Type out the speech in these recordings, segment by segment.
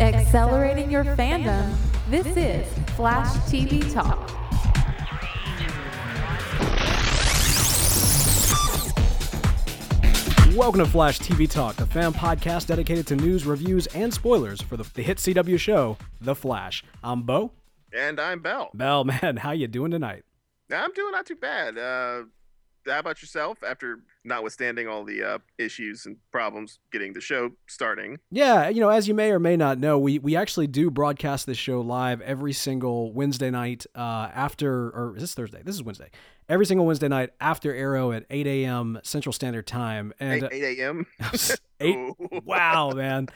Accelerating your fandom. This is Flash TV Talk. Welcome to Flash TV Talk, a fan podcast dedicated to news, reviews, and spoilers for the, the hit CW show, The Flash. I'm Bo. And I'm Bell. Bell, man, how you doing tonight? I'm doing not too bad. Uh, how about yourself? After notwithstanding all the uh, issues and problems getting the show starting. Yeah, you know, as you may or may not know, we we actually do broadcast this show live every single Wednesday night uh, after, or is this Thursday? This is Wednesday. Every single Wednesday night after Arrow at 8 a.m. Central Standard Time. And 8, 8 a.m. 8 wow, man.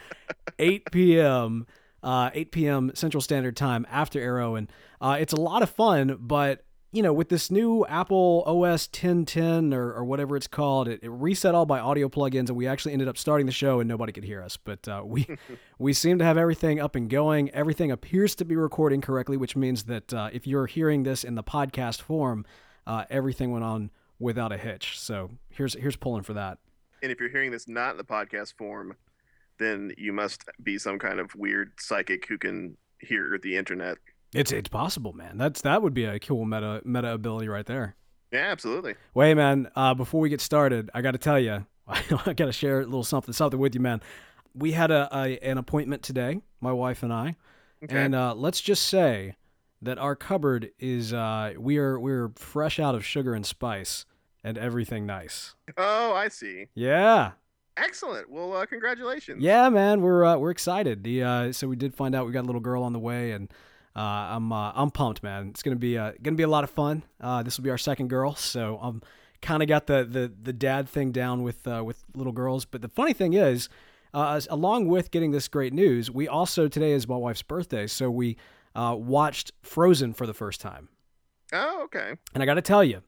8 p.m. Uh, 8 p.m. Central Standard Time after Arrow, and uh, it's a lot of fun. But you know, with this new Apple OS 1010 or, or whatever it's called, it, it, reset all my audio plugins, and we actually ended up starting the show and nobody could hear us. But uh, we we seem to have everything up and going. Everything appears to be recording correctly, which means that uh, if you're hearing this in the podcast form, uh, everything went on without a hitch. So here's here's pulling for that. And if you're hearing this not in the podcast form, then you must be some kind of weird psychic who can hear the internet it's it's possible, man. That's that would be a cool meta meta ability right there. Yeah, absolutely. Wait, man. Uh, before we get started, I got to tell you, I got to share a little something something with you, man. We had a, a an appointment today, my wife and I, okay. and uh, let's just say that our cupboard is uh, we are we're fresh out of sugar and spice and everything nice. Oh, I see. Yeah. Excellent. Well, uh, congratulations. Yeah, man. We're uh, we're excited. The uh, so we did find out we got a little girl on the way and I'm uh, I'm pumped, man. It's gonna be uh, gonna be a lot of fun. Uh, this will be our second girl, so I'm kind of got the, the the dad thing down with uh, with little girls. But the funny thing is, uh, along with getting this great news, we also today is my wife's birthday, so we watched Frozen for the first time. Oh, okay. And I got to tell you,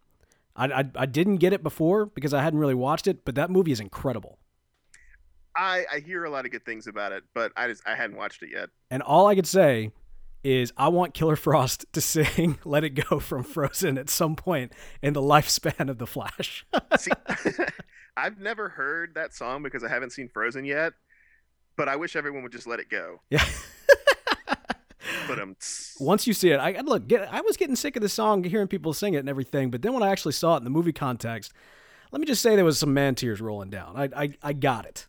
I, I I didn't get it before because I hadn't really watched it, but that movie is incredible. I, I hear a lot of good things about it, but I just I hadn't watched it yet. And all I could say is I want Killer Frost to sing Let It Go from Frozen at some point in the lifespan of The Flash. See, I've never heard that song because I haven't seen Frozen yet, but I wish everyone would just let it go. Yeah. but um, once you see it, I look. Get, I was getting sick of the song, hearing people sing it and everything. But then when I actually saw it in the movie context, let me just say there was some man tears rolling down. I I, I got it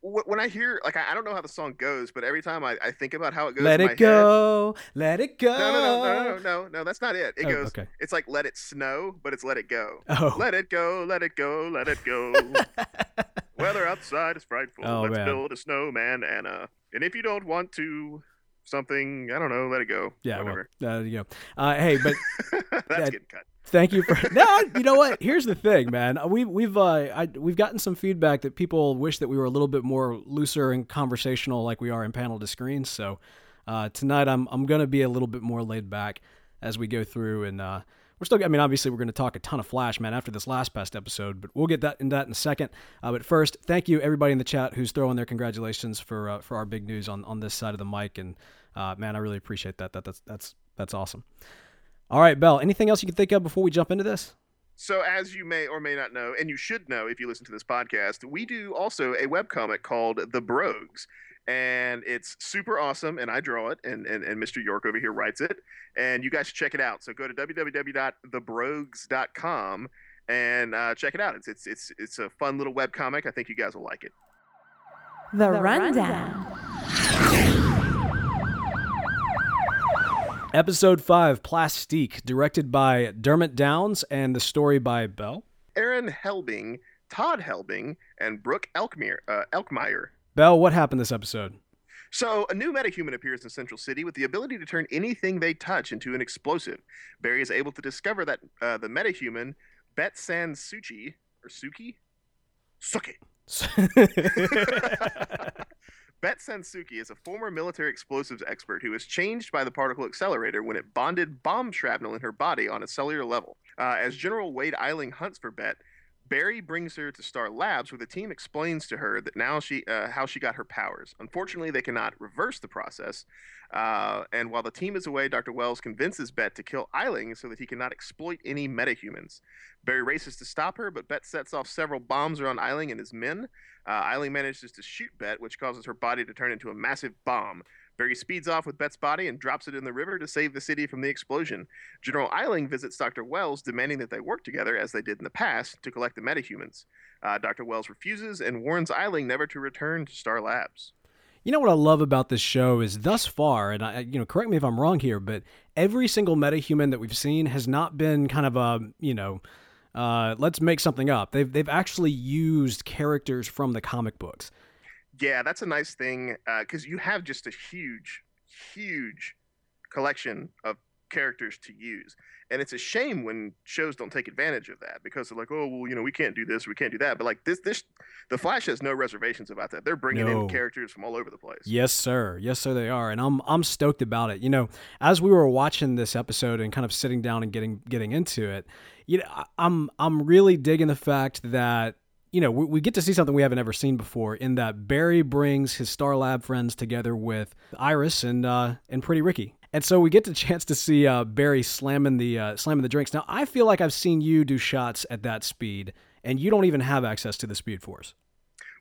when I hear like I, don't know how the song goes, but every time I, I think about how it goes, let it go, head, let it go. No, no, no, no, no, no, no, that's not it. It oh, goes. Okay. It's like let it snow, but it's let it go. Oh. Let it go, let it go, let it go. Weather outside is frightful. Oh, Let's man. build a snowman, Anna. And if you don't want to, something I don't know, let it go. Yeah, whatever. Well, uh, you know. Uh, hey, but that's that, getting cut. Thank you for no. You know what? Here's the thing, man. We we've uh, I, we've gotten some feedback that people wish that we were a little bit more looser and conversational, like we are in panel to screens. So uh, tonight, I'm I'm gonna be a little bit more laid back as we go through, and uh, we're still. I mean, obviously, we're gonna talk a ton of Flash, man, after this last past episode, but we'll get that in that in a second. Uh, but first, thank you everybody in the chat who's throwing their congratulations for uh, for our big news on on this side of the mic, and uh, man, I really appreciate that. That that's that's that's awesome. All right, Bell. Anything else you can think of before we jump into this? So, as you may or may not know, and you should know if you listen to this podcast, we do also a webcomic called The Brogues. And it's super awesome, and I draw it, and, and, and Mr. York over here writes it. And you guys should check it out. So go to www.thebrogues.com and uh, check it out. It's, it's, it's, it's a fun little webcomic. I think you guys will like it. The Rundown. Episode 5 Plastique, directed by Dermott Downs, and the story by Bell. Aaron Helbing, Todd Helbing, and Brooke Elkmeyer. Uh, Elkmeyer. Bell, what happened this episode? So, a new metahuman appears in Central City with the ability to turn anything they touch into an explosive. Barry is able to discover that uh, the metahuman, Betsan Suchi, or Suki? Suki. Bet Sansuki is a former military explosives expert who was changed by the particle accelerator when it bonded bomb shrapnel in her body on a cellular level. Uh, as General Wade Eiling hunts for Bet, Barry brings her to Star Labs, where the team explains to her that now she uh, how she got her powers. Unfortunately, they cannot reverse the process. Uh, and while the team is away, Dr. Wells convinces Bet to kill Eiling so that he cannot exploit any metahumans. Barry races to stop her, but Bet sets off several bombs around Eiling and his men. Uh, Eiling manages to shoot Bet, which causes her body to turn into a massive bomb. Barry speeds off with Bet's body and drops it in the river to save the city from the explosion. General Eiling visits Dr. Wells, demanding that they work together, as they did in the past, to collect the metahumans. Uh, Dr. Wells refuses and warns Eiling never to return to Star Labs. You know what I love about this show is thus far, and I, you know, correct me if I'm wrong here, but every single metahuman that we've seen has not been kind of a, you know, uh, let's make something up. They've they've actually used characters from the comic books. Yeah, that's a nice thing because uh, you have just a huge, huge collection of characters to use. And it's a shame when shows don't take advantage of that because they're like, oh, well, you know, we can't do this, we can't do that. But like this, this, the Flash has no reservations about that. They're bringing no. in characters from all over the place. Yes, sir. Yes, sir. They are, and I'm I'm stoked about it. You know, as we were watching this episode and kind of sitting down and getting getting into it, you know, I'm I'm really digging the fact that you know, we, we, get to see something we haven't ever seen before in that Barry brings his Star Lab friends together with Iris and uh, and Pretty Ricky. And so we get the chance to see uh, Barry slamming the uh, slamming the drinks. Now I feel like I've seen you do shots at that speed, and you don't even have access to the Speed Force.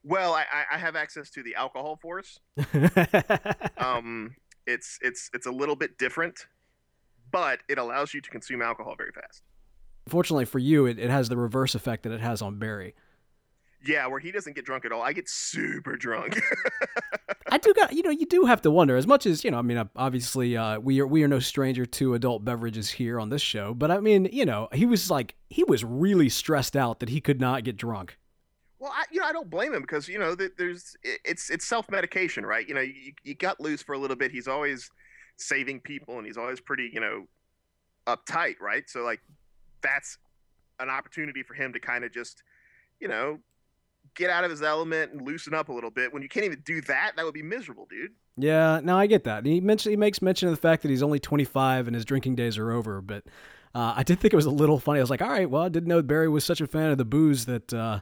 Well, I, I have access to the Alcohol Force. um, it's it's it's a little bit different, but it allows you to consume alcohol very fast. Fortunately for you, it, it has the reverse effect that it has on Barry. Yeah, where he doesn't get drunk at all. I get super drunk. I do got you know you do have to wonder as much as you know I mean obviously uh, we are we are no stranger to adult beverages here on this show but I mean you know he was like he was really stressed out that he could not get drunk. Well, I, you know, I don't blame him because you know there's it's it's self medication, right? You know, you, you got loose for a little bit. He's always saving people, and he's always pretty, you know, uptight, right? So like, that's an opportunity for him to kind of just, you know, get out of his element and loosen up a little bit. When you can't even do that, that would be miserable, dude. Yeah, no, I get that. He mentioned he makes mention of the fact that he's only 25 and his drinking days are over, but uh, I did think it was a little funny. I was like, all right, well, I didn't know Barry was such a fan of the booze that uh,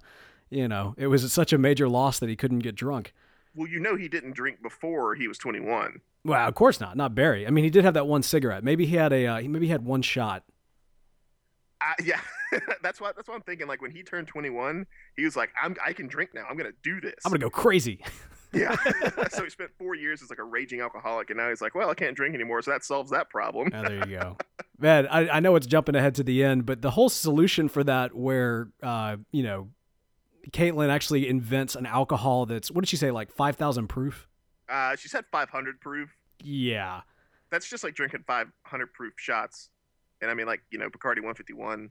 you know it was such a major loss that he couldn't get drunk. Well, you know, he didn't drink before he was 21. Well, of course not. Not Barry. I mean, he did have that one cigarette. Maybe he had a uh, maybe he had one shot. Uh, yeah. that's what that's what I'm thinking. Like when he turned 21, he was like, "I'm I can drink now. I'm gonna do this. I'm gonna go crazy." yeah. so he spent four years as like a raging alcoholic, and now he's like, "Well, I can't drink anymore." So that solves that problem. oh, there you go, man. I, I know it's jumping ahead to the end, but the whole solution for that, where uh, you know, Caitlin actually invents an alcohol that's what did she say, like five thousand proof? Uh, she said 500 proof. Yeah. That's just like drinking 500 proof shots. And I mean, like, you know, Bacardi 151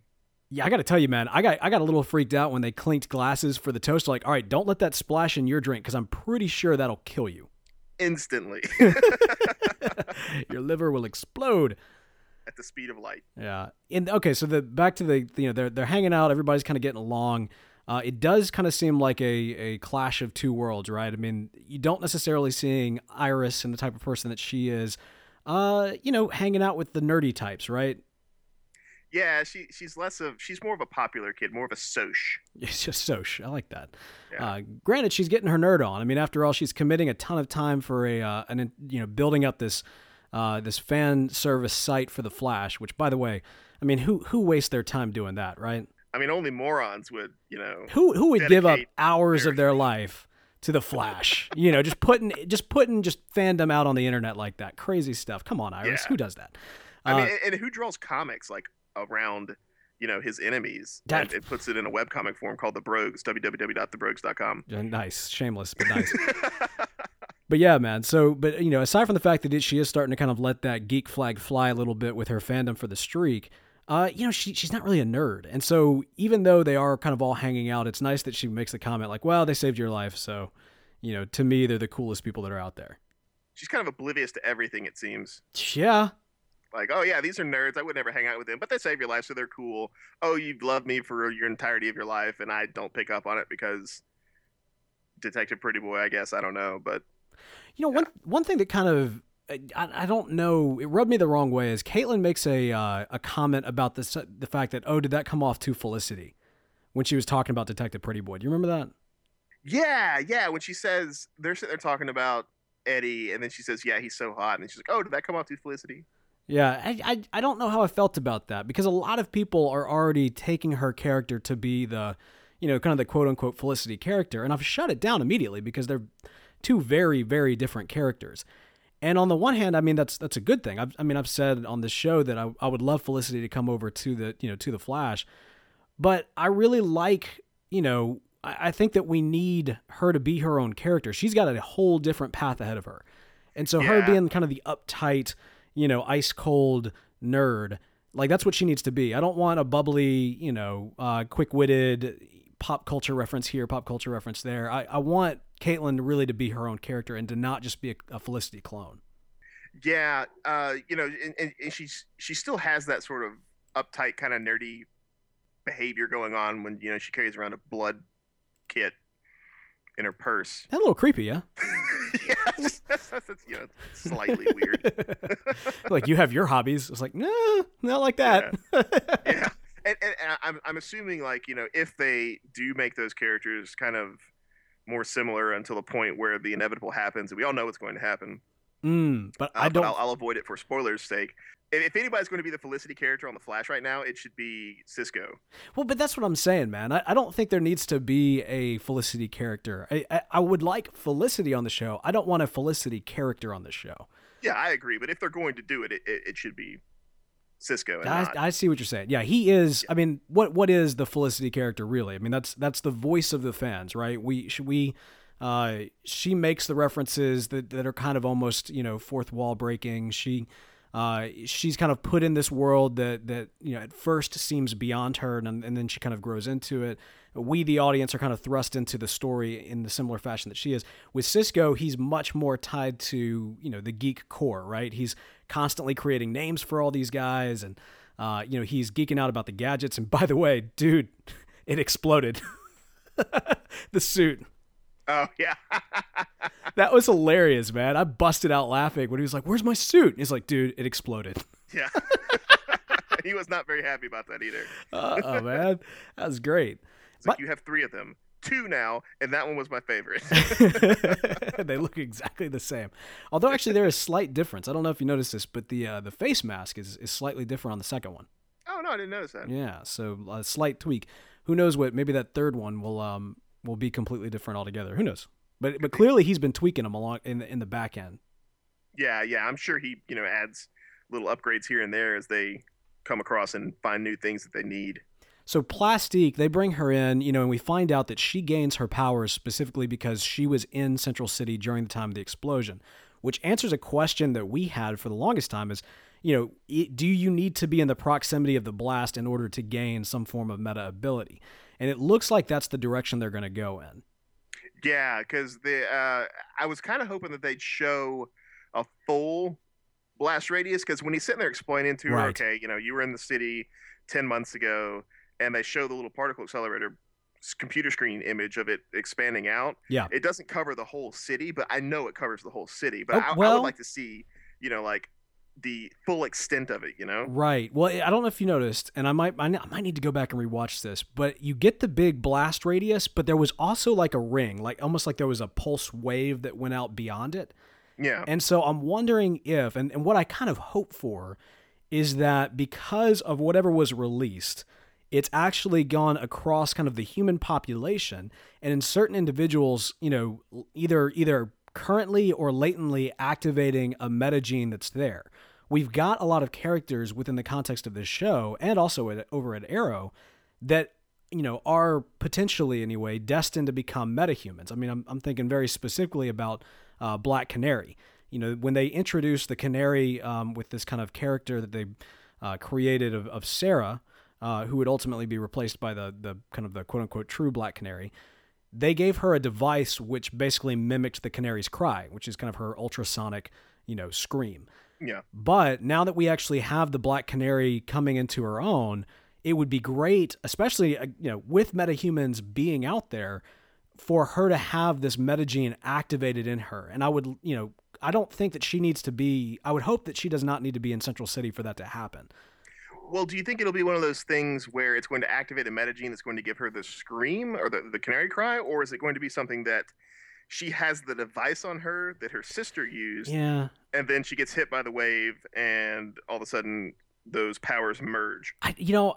yeah, I got to tell you, man, I got I got a little freaked out when they clinked glasses for the toast. Like, all right, don't let that splash in your drink because I'm pretty sure that'll kill you instantly. your liver will explode at the speed of light. Yeah. And okay, so the back to the you know they're they're hanging out. Everybody's kind of getting along. Uh, it does kind of seem like a, a clash of two worlds, right? I mean, you don't necessarily seeing Iris and the type of person that she is, uh, you know, hanging out with the nerdy types, right? Yeah, she she's less of she's more of a popular kid, more of a soch. It's just soch. I like that. Yeah. Uh, granted, she's getting her nerd on. I mean, after all, she's committing a ton of time for a uh, an you know building up this uh, this fan service site for the Flash. Which, by the way, I mean, who who wastes their time doing that, right? I mean, only morons would, you know. Who who would give up hours their... of their life to the Flash? you know, just putting just putting just fandom out on the internet like that, crazy stuff. Come on, Iris, yeah. who does that? I mean, uh, and who draws comics like around you know his enemies that, and it puts it in a webcomic form called the brogues www.thebrogues.com nice shameless but nice but yeah man so but you know aside from the fact that it, she is starting to kind of let that geek flag fly a little bit with her fandom for the streak uh, you know, she, she's not really a nerd. And so even though they are kind of all hanging out, it's nice that she makes the comment like, well, they saved your life. So, you know, to me, they're the coolest people that are out there. She's kind of oblivious to everything, it seems. Yeah, like, oh yeah, these are nerds. I would never hang out with them, but they save your life, so they're cool. Oh, you've loved me for your entirety of your life, and I don't pick up on it because Detective Pretty Boy. I guess I don't know, but you know, yeah. one one thing that kind of I, I don't know. It rubbed me the wrong way. Is Caitlin makes a uh, a comment about this the fact that oh, did that come off too Felicity? when she was talking about Detective Pretty Boy. Do you remember that? Yeah, yeah. When she says they're sitting there talking about Eddie, and then she says, "Yeah, he's so hot," and she's like, "Oh, did that come off through Felicity?" Yeah, I, I I don't know how I felt about that because a lot of people are already taking her character to be the, you know, kind of the quote unquote Felicity character, and I've shut it down immediately because they're two very very different characters. And on the one hand, I mean that's that's a good thing. I've, I mean I've said on this show that I, I would love Felicity to come over to the you know to the Flash, but I really like you know I, I think that we need her to be her own character. She's got a whole different path ahead of her, and so her being kind of the uptight, you know, ice cold nerd, like that's what she needs to be. I don't want a bubbly, you know, uh, quick witted pop culture reference here, pop culture reference there. I, I want Caitlin really to be her own character and to not just be a, a Felicity clone. Yeah, uh, you know, and, and, and she's she still has that sort of uptight kind of nerdy behavior going on when you know she carries around a blood kit in her purse. That a little creepy, yeah. yeah, that's, that's, that's, that's, you know slightly weird. like you have your hobbies. It's like, no, not like that. yeah, and, and, and I'm I'm assuming like you know if they do make those characters kind of more similar until the point where the inevitable happens, and we all know what's going to happen. Mm, but Uh, I don't. I'll, I'll avoid it for spoilers' sake. If, anybody's going to be the Felicity character on the Flash right now, it should be Cisco. Well, but that's what I'm saying, man. I, I don't think there needs to be a Felicity character. I, I I would like Felicity on the show. I don't want a Felicity character on the show. Yeah, I agree. But if they're going to do it, it, it, it should be Cisco. And I, not. I see what you're saying. Yeah, he is. I mean, what what is the Felicity character really? I mean, that's that's the voice of the fans, right? We should we. Uh, she makes the references that, that are kind of almost you know fourth wall breaking. She uh, she's kind of put in this world that that you know at first seems beyond her, and, and then she kind of grows into it. We, the audience, are kind of thrust into the story in the similar fashion that she is. With Cisco, he's much more tied to you know the geek core, right? He's constantly creating names for all these guys, and uh, you know he's geeking out about the gadgets. And by the way, dude, it exploded. the suit. oh yeah, That was hilarious, man. I busted out laughing when he was like, "Where's my suit?" He's like, "Dude, it exploded." yeah. he was not very happy about that either. Uh, oh man, that was great. It's like you have three of them, two now, and that one was my favorite. they look exactly the same. Although actually there is slight difference. I don't know if you noticed this, but the uh, the face mask is, is slightly different on the second one. oh no, I didn't notice that. Yeah, so a slight tweak. Who knows what? Maybe that third one will um will be completely different altogether. Who knows? But but clearly he's been tweaking them along in the in the back end. Yeah, yeah. I'm sure he, you know, adds little upgrades here and there as they come across and find new things that they need. So Plastique, they bring her in, you know, and we find out that she gains her powers specifically because she was in Central City during the time of the explosion, which answers a question that we had for the longest time is, you know, do you need to be in the proximity of the blast in order to gain some form of meta ability? And it looks like that's the direction they're going to go in. Yeah, because the uh, I was kind of hoping that they'd show a full blast radius because when he's sitting there explaining to her, Right. okay, you know, you were in the city ten months ago, and they show the little particle accelerator computer screen image of it expanding out. Yeah. It doesn't cover the whole city, but I know it covers the whole city. But Oh, I, I would like to see, you know, like the full extent of it. You know? Right. Well, I don't know if you noticed, and I might I might need to go back and rewatch this, but you get the big blast radius, but there was also like a ring, like almost like there was a pulse wave that went out beyond it. Yeah. And so I'm wondering if, and, and what I kind of hope for is that because of whatever was released, it's actually gone across kind of the human population, and in certain individuals, you know, either either currently or latently activating a metagene that's there. We've got a lot of characters within the context of this show, and also at, over at Arrow, that you know are potentially anyway destined to become metahumans. I mean, I'm I'm thinking very specifically about uh, Black Canary. You know, when they introduced the Canary um, with this kind of character that they uh, created of, of Sara, uh, who would ultimately be replaced by the the kind of the quote unquote true Black Canary. They gave her a device which basically mimicked the canary's cry, which is kind of her ultrasonic, you know, scream. Yeah. But now that we actually have the Black Canary coming into her own, it would be great, especially uh, you know with metahumans being out there, for her to have this metagene activated in her. And I would, you know, I don't think that she needs to be. I would hope that she does not need to be in Central City for that to happen. Well, do you think it'll be one of those things where it's going to activate a metagene that's going to give her the scream or the, the canary cry, or is it going to be something that she has the device on her that her sister used, Yeah, and then she gets hit by the wave, and all of a sudden those powers merge? I, you know,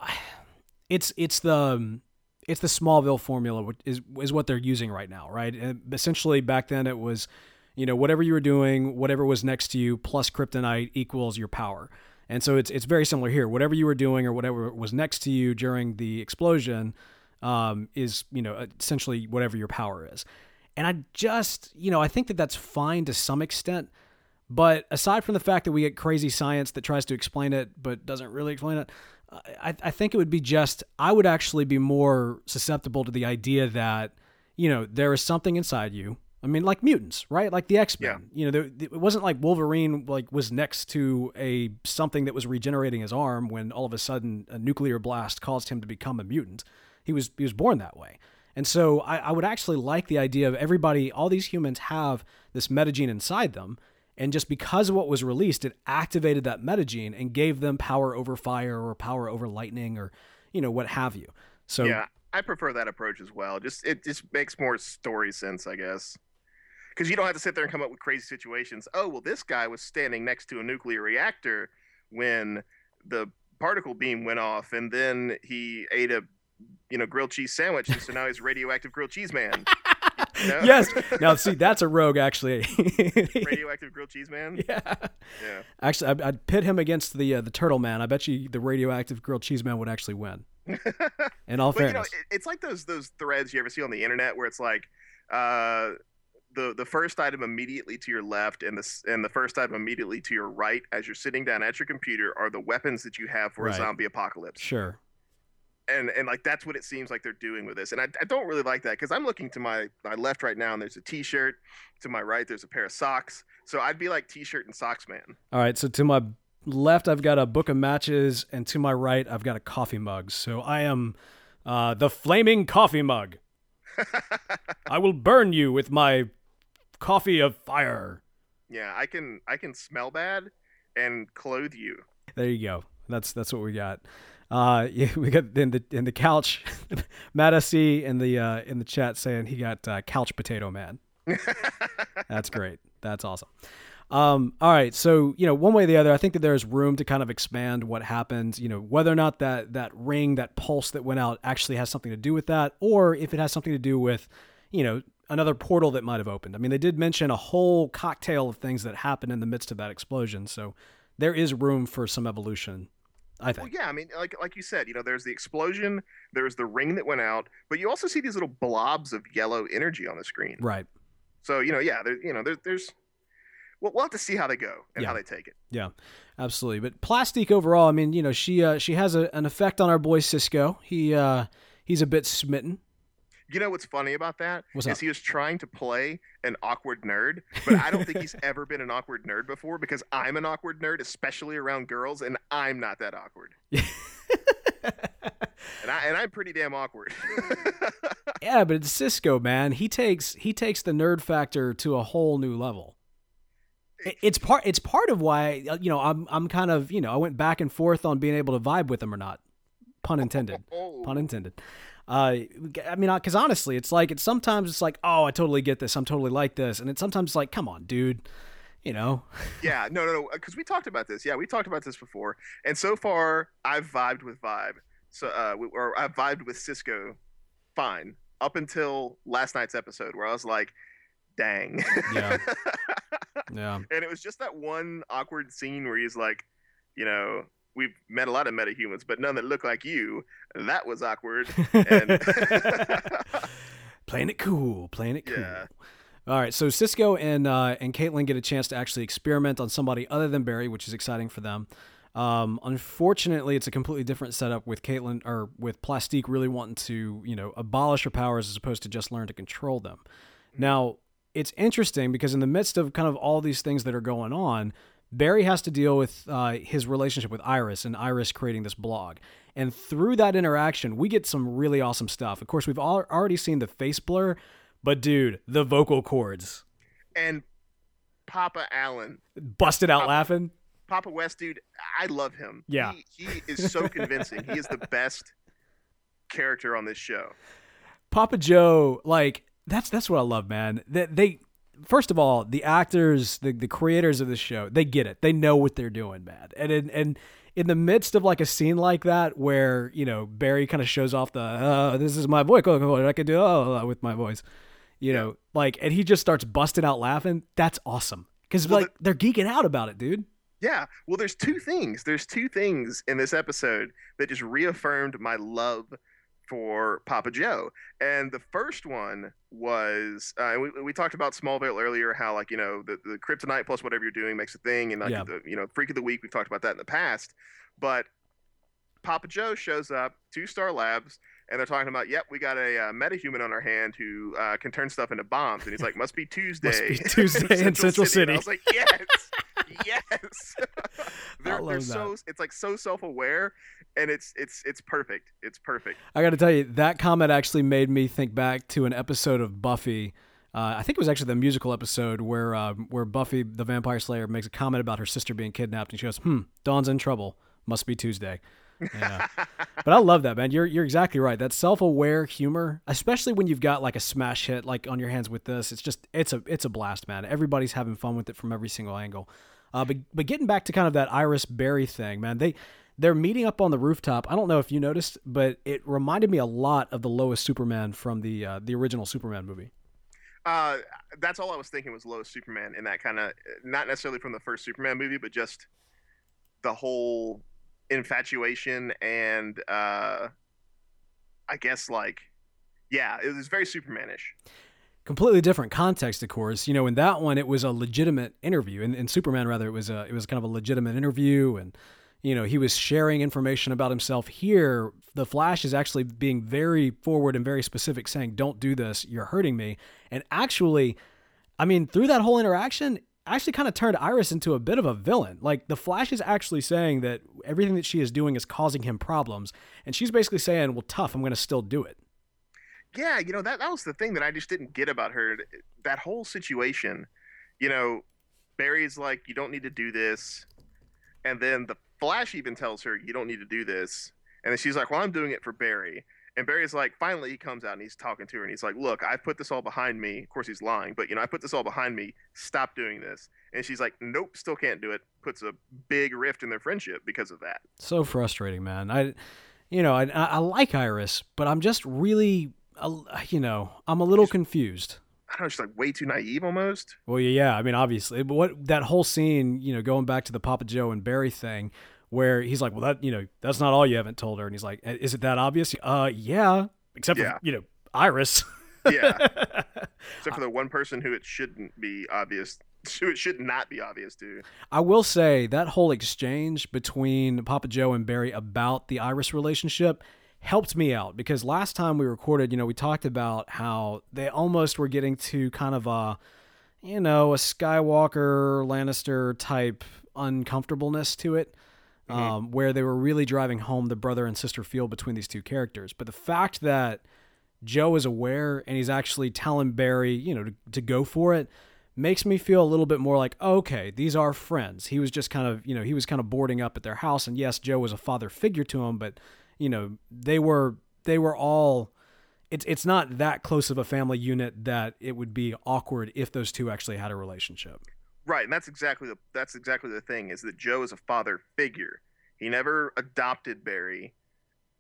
it's it's the it's the Smallville formula which is is what they're using right now, right? And essentially, back then it was, you know, whatever you were doing, whatever was next to you plus kryptonite equals your power. And so it's it's very similar here. Whatever you were doing or whatever was next to you during the explosion um, is you know essentially whatever your power is. And I just you know I think that that's fine to some extent. But aside from the fact that we get crazy science that tries to explain it but doesn't really explain it, I, I think it would be just I would actually be more susceptible to the idea that you know there is something inside you. I mean, like mutants, right? Like the X Men. Yeah. You know, there, it wasn't like Wolverine like was next to a something that was regenerating his arm when all of a sudden a nuclear blast caused him to become a mutant. He was he was born that way. And so I, I would actually like the idea of everybody, all these humans have this metagene inside them. And just because of what was released, it activated that metagene and gave them power over fire or power over lightning or, you know, what have you. So yeah, I prefer that approach as well. Just it just makes more story sense, I guess. Because you don't have to sit there and come up with crazy situations. Oh, well, this guy was standing next to a nuclear reactor when the particle beam went off, and then he ate a you know grilled cheese sandwich, and so now he's radioactive grilled cheese man. You know? yes. Now, see, that's a rogue, actually. radioactive grilled cheese man. yeah. Yeah. Actually, I'd, I'd pit him against the uh, the turtle man. I bet you the radioactive grilled cheese man would actually win. In all But you know, fairness, it, it's like those those threads you ever see on the internet where it's like uh, the the first item immediately to your left and the and the first item immediately to your right as you're sitting down at your computer are the weapons that you have for Right. a zombie apocalypse. sure. And and like that's what it seems like they're doing with this. And I, I don't really like that because I'm looking to my my left right now and there's a T-shirt. To my right there's a pair of socks. So I'd be like T-shirt and socks man. All right. So to my left, I've got a book of matches, and to my right, I've got a coffee mug. So I am uh, the flaming coffee mug. I will burn you with my coffee of fire. yeah, I can I can smell bad and clothe you. There you go. That's that's what we got. Uh, yeah, we got in the in the couch, Matt SC in the uh, in the chat saying he got uh, couch potato man. That's great. That's awesome. Um, all right, so you know, one way or the other, I think that there's room to kind of expand what happened. You know, whether or not that that ring, that pulse that went out, actually has something to do with that, or if it has something to do with, you know, another portal that might have opened. I mean, they did mention a whole cocktail of things that happened in the midst of that explosion, so there is room for some evolution. I Well, yeah, I mean, like like you said, you know, there's the explosion, there's the ring that went out, but you also see these little blobs of yellow energy on the screen. Right. So you know, yeah, there, you know, there, there's, we'll, we'll have to see how they go and Yeah. how they take it. Yeah, absolutely. But Plastique overall, I mean, you know, she uh, she has a, an effect on our boy Cisco. He uh, he's a bit smitten. You know what's funny about that What's is up? he was trying to play an awkward nerd, but I don't think he's ever been an awkward nerd before because I'm an awkward nerd, especially around girls, and I'm not that awkward. and I and I'm pretty damn awkward. Yeah, but it's Cisco, man. He takes he takes the nerd factor to a whole new level. It- It's part it's part of why uh, you know I'm I'm kind of you know I went back and forth on being able to vibe with him or not. Pun intended. oh, Pun intended. Uh, I mean, because honestly, it's like it's sometimes it's like, oh, I totally get this. I'm totally like this, and it's sometimes like, come on, dude. You know, Yeah, no, no, no, because we talked about this. Yeah, we talked about this before, and so far I've vibed with Vibe, so uh, or I've vibed with Cisco, fine, up until last night's episode where I was like, dang. Yeah. yeah. and it was just that one awkward scene where he's like, you know, we've met a lot of metahumans, but none that look like you. That was awkward. And playing it cool, playing it cool. Yeah. All right, so Cisco and uh, and Caitlin get a chance to actually experiment on somebody other than Barry, which is exciting for them. Um, unfortunately, it's a completely different setup with Caitlin or with Plastique really wanting to you know abolish her powers as opposed to just learn to control them. Now it's interesting because in the midst of kind of all these things that are going on, Barry has to deal with uh, his relationship with Iris and Iris creating this blog. And through that interaction, we get some really awesome stuff. Of course, we've al- already seen the face blur, but dude, the vocal cords and Papa Allen, busted out laughing. Papa West, dude, I love him. Yeah. he, he is so convincing. he is the best character on this show. Papa Joe, like that's that's what I love, man. That they, first of all, the actors, the the creators of the show, they get it. They know what they're doing, man. And in, and in the midst of like a scene like that, where you know Barry kind of shows off the uh, "this is my voice," I can do oh with my voice, you know, like, and he just starts busting out laughing. That's awesome because Well, like they're geeking out about it, dude. Yeah. Well, there's two things. There's two things in this episode that just reaffirmed my love for Papa Joe. And the first one was uh, we, we talked about Smallville earlier, how like you know the, the kryptonite plus whatever you're doing makes a thing, and like Yeah. the you know freak of the week. We've talked about that in the past, but Papa Joe shows up, to Star Labs, and they're talking about, yep, we got a uh, metahuman on our hand who uh, can turn stuff into bombs, and he's like, must be Tuesday, must be Tuesday in Central And City. I was like, yes, yes. they're, love they're that. so it's like so self-aware, and it's it's it's perfect. It's perfect. I got to tell you, that comment actually made me think back to an episode of Buffy. Uh, I think it was actually the musical episode where uh, where Buffy the Vampire Slayer makes a comment about her sister being kidnapped, and she goes, "Hmm, Dawn's in trouble. Must be Tuesday." Yeah. but I love that, man. You're you're exactly right. That self-aware humor, especially when you've got like a smash hit like on your hands with this, it's just it's a it's a blast, man. Everybody's having fun with it from every single angle. Uh, but but getting back to kind of that Iris Barry thing, man, they they're meeting up on the rooftop. I don't know if you noticed, but it reminded me a lot of the Lois Superman from the uh, the original Superman movie. Uh, that's all I was thinking was Lois Superman in that kind of not necessarily from the first Superman movie, but just the whole infatuation and uh, I guess like yeah, it was very Supermanish. Completely different context of course. You know in that one it was a legitimate interview. In, in superman rather it was a it was kind of a legitimate interview and you know he was sharing information about himself. Here the flash is actually being very forward and very specific saying don't do this. You're hurting me. And actually i mean through that whole interaction actually kind of turned iris into a bit of a villain. Like the flash is actually saying that everything that she is doing is causing him problems and she's basically saying well tough. I'm going to still do it Yeah, you know that that was the thing that I just didn't get about her. That whole situation, you know, Barry's like, "You don't need to do this," and then the Flash even tells her, "You don't need to do this," and then she's like, "Well, I'm doing it for Barry." And Barry's like, finally, he comes out and he's talking to her, and he's like, "Look, I put this all behind me. Of course, he's lying, but you know, I put this all behind me. Stop doing this." And she's like, "Nope, still can't do it." Puts a big rift in their friendship because of that. so frustrating, man. I, you know, I, I like Iris, but I'm just really, you know, I'm a little confused. I don't know, she's like way too naive almost. Well, yeah, yeah. I mean, obviously, but what that whole scene, you know, going back to the Papa Joe and Barry thing, where he's like, "Well, that, you know, that's not all you haven't told her," and he's like, "Is it that obvious?" Uh, yeah, except Yeah. for you know, Iris. Yeah. Except for the one person who it shouldn't be obvious, who it should not be obvious to. I will say that whole exchange between Papa Joe and Barry about the Iris relationship helped me out because last time we recorded, you know, we talked about how they almost were getting to kind of a, you know, a Skywalker Lannister type uncomfortableness to it. Um, where they were really driving home the brother and sister feel between these two characters. But the fact that Joe is aware and he's actually telling Barry, you know, to, to go for it makes me feel a little bit more like, okay, these are friends. He was just kind of, you know, he was kind of boarding up at their house and yes, Joe was a father figure to him, but you know, they were they were all it's it's not that close of a family unit that it would be awkward if those two actually had a relationship. Right, and that's exactly the that's exactly the thing is that Joe is a father figure. He never adopted Barry.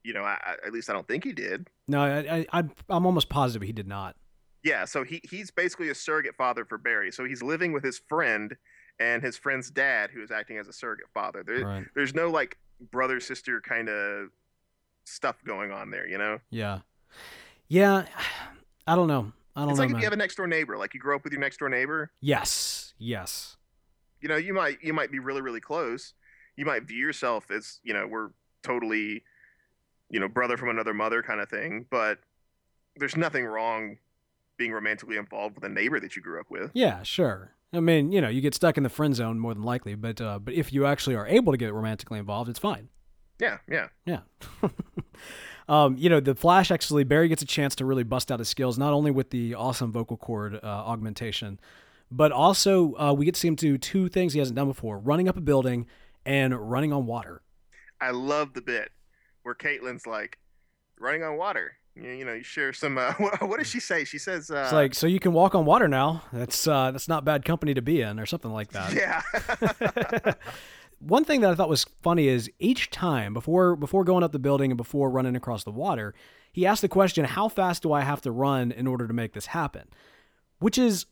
You know, I, I- at least I don't think he did. No, I, I I'm I'm almost positive he did not. Yeah, so he he's basically a surrogate father for Barry. So he's living with his friend and his friend's dad, who is acting as a surrogate father. There, Right. There's no like brother sister kind of stuff going on there. You know, Yeah. Yeah. I don't know. I don't it's know. like if man. you have a next door neighbor, like you grow up with your next door neighbor. yes. Yes. you know you might you might be really really close you might view yourself as you know we're totally you know brother from another mother kind of thing but there's nothing wrong being romantically involved with a neighbor that you grew up with Yeah, sure. I mean, you know, you get stuck in the friend zone more than likely, but uh, but if you actually are able to get romantically involved, it's fine. Yeah yeah Yeah. um, you know, the Flash actually Barry gets a chance to really bust out his skills, not only with the awesome vocal cord uh, augmentation, but also uh, we get to see him do two things he hasn't done before: running up a building and running on water. I love the bit where Caitlin's like, running on water. You, you know, you share some. Uh, what, what, does she say? She says, uh, "It's like so you can walk on water now. That's uh, that's not bad company to be in, or something like that." Yeah. One thing that I thought was funny is each time before before going up the building and before running across the water, he asked the question, "How fast do I have to run in order to make this happen?" Which is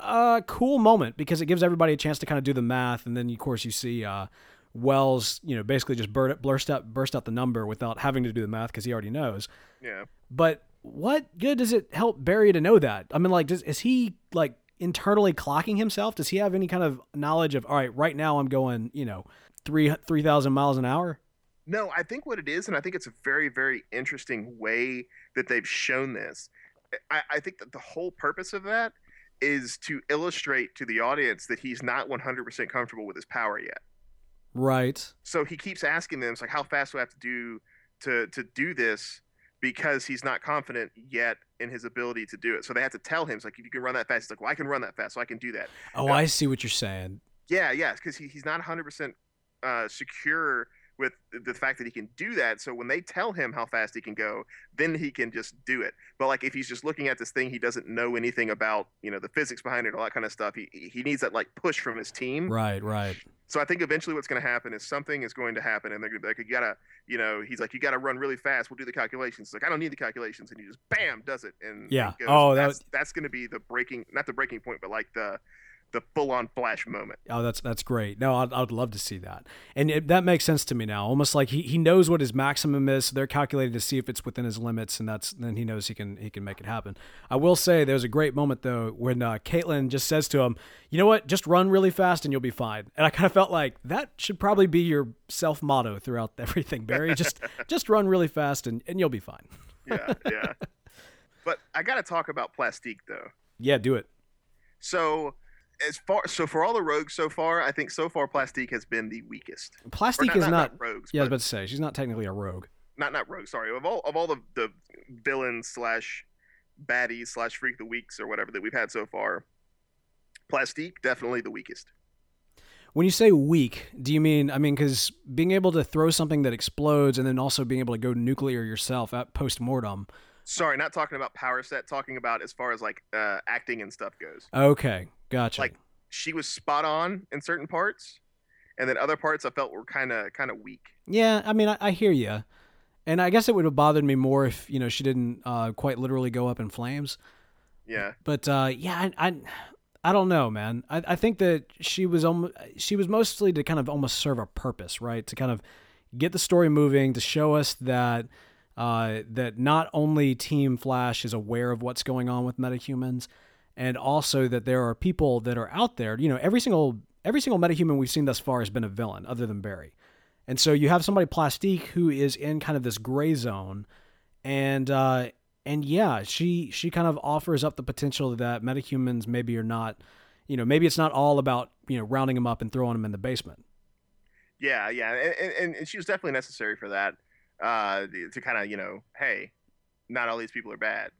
a cool moment because it gives everybody a chance to kind of do the math, and then of course you see uh, Wells, you know, basically just burst out burst out the number without having to do the math because he already knows. Yeah. But what good does it help Barry to know that? I mean, like, does, is he like internally clocking himself? Does he have any kind of knowledge of all right, right now I'm going, you know, three three thousand miles an hour? No, I think what it is, and I think it's a very, very interesting way that they've shown this. I, I think that the whole purpose of that is to illustrate to the audience that he's not 100% comfortable with his power yet. Right. So he keeps asking them, it's like, how fast do I have to do to to do this? Because he's not confident yet in his ability to do it. So they had to tell him, it's like, if you can run that fast, it's like, well, I can run that fast, so I can do that. Oh, now, I see what you're saying. Yeah, yeah, because he, he's not 100% uh, secure with the fact that he can do that. So when they tell him how fast he can go, then he can just do it. But like if he's just looking at this thing, he doesn't know anything about you know the physics behind it, all that kind of stuff. He he needs that like push from his team. Right, right. So I think eventually what's going to happen is something is going to happen, and they're going to be like, you gotta, you know, he's like, you gotta run really fast. We'll do the calculations. It's like I don't need the calculations, and he just bam does it, and yeah. Goes, oh, that's that's going to be the breaking, not the breaking point, but like the the full on flash moment. Oh, that's that's great. No, I'd, I'd love to see that, and it, that makes sense to me now. Almost like he, he knows what his maximum is. So they're calculating to see if it's within his limits, and that's then he knows he can he can make it happen. I will say there's a great moment though when uh, Caitlin just says to him, "You know what? Just run really fast and you'll be fine." And I kind of felt like that should probably be your self motto throughout everything, Barry. just just run really fast and, and you'll be fine. yeah, yeah. But I got to talk about Plastique though. Yeah, do it. So as far so for all the rogues so far, I think so far Plastique has been the weakest. Plastique not, is not, not, not, rogues. Yeah, I was about to say she's not technically a rogue. Not not rogue. Sorry, of all of all the the villains slash baddies slash freak the weeks or whatever that we've had so far, Plastique definitely the weakest. When you say weak, do you mean I mean because being able to throw something that explodes and then also being able to go nuclear yourself at post mortem? Sorry, not talking about power set. Talking about as far as like uh, acting and stuff goes. Okay, gotcha. Like she was spot on in certain parts, and then other parts I felt were kind of kind of weak. Yeah, I mean I, I hear you, and I guess it would have bothered me more if you know she didn't uh, quite literally go up in flames. Yeah. But uh, yeah, I, I I don't know, man. I, I think that she was almost, she was mostly to kind of almost serve a purpose, right? To kind of get the story moving, to show us that uh, that not only Team Flash is aware of what's going on with metahumans, and also that there are people that are out there. You know, every single every single metahuman we've seen thus far has been a villain, other than Barry. And so you have somebody Plastique who is in kind of this gray zone, and uh, and yeah, she she kind of offers up the potential that metahumans maybe are not, you know, maybe it's not all about you know rounding them up and throwing them in the basement. Yeah, yeah, and, and, and she was definitely necessary for that uh, to kind of you know, hey, not all these people are bad.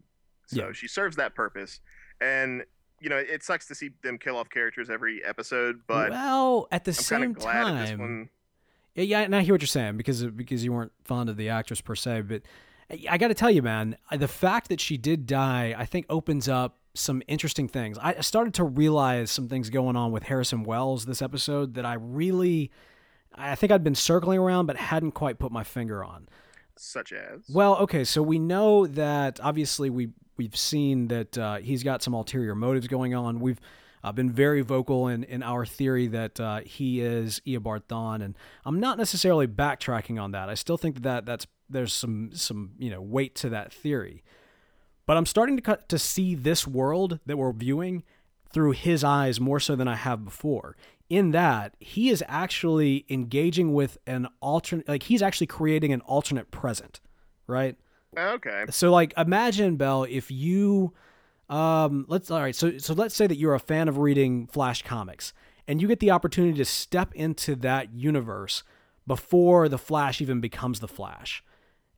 So yeah. she serves that purpose, and you know, it sucks to see them kill off characters every episode, but well, at the I'm same time, yeah, yeah, and I hear what you're saying because because you weren't fond of the actress per se, but I got to tell you, man, the fact that she did die, I think, opens up some interesting things. I started to realize some things going on with Harrison Wells this episode that I really I think I'd been circling around but hadn't quite put my finger on. Such as? Well, okay, so we know that obviously we we've seen that uh, he's got some ulterior motives going on. We've uh, been very vocal in, in our theory that uh, he is Eobard Thawne, and I'm not necessarily backtracking on that. I still think that, that that's there's some some you know weight to that theory, but I'm starting to cut, to see this world that we're viewing through his eyes more so than I have before in that he is actually engaging with an alternate like he's actually creating an alternate present right okay. So like imagine bell if you um let's all right so so let's say that you're a fan of reading flash comics and you get the opportunity to step into that universe before the flash even becomes the flash.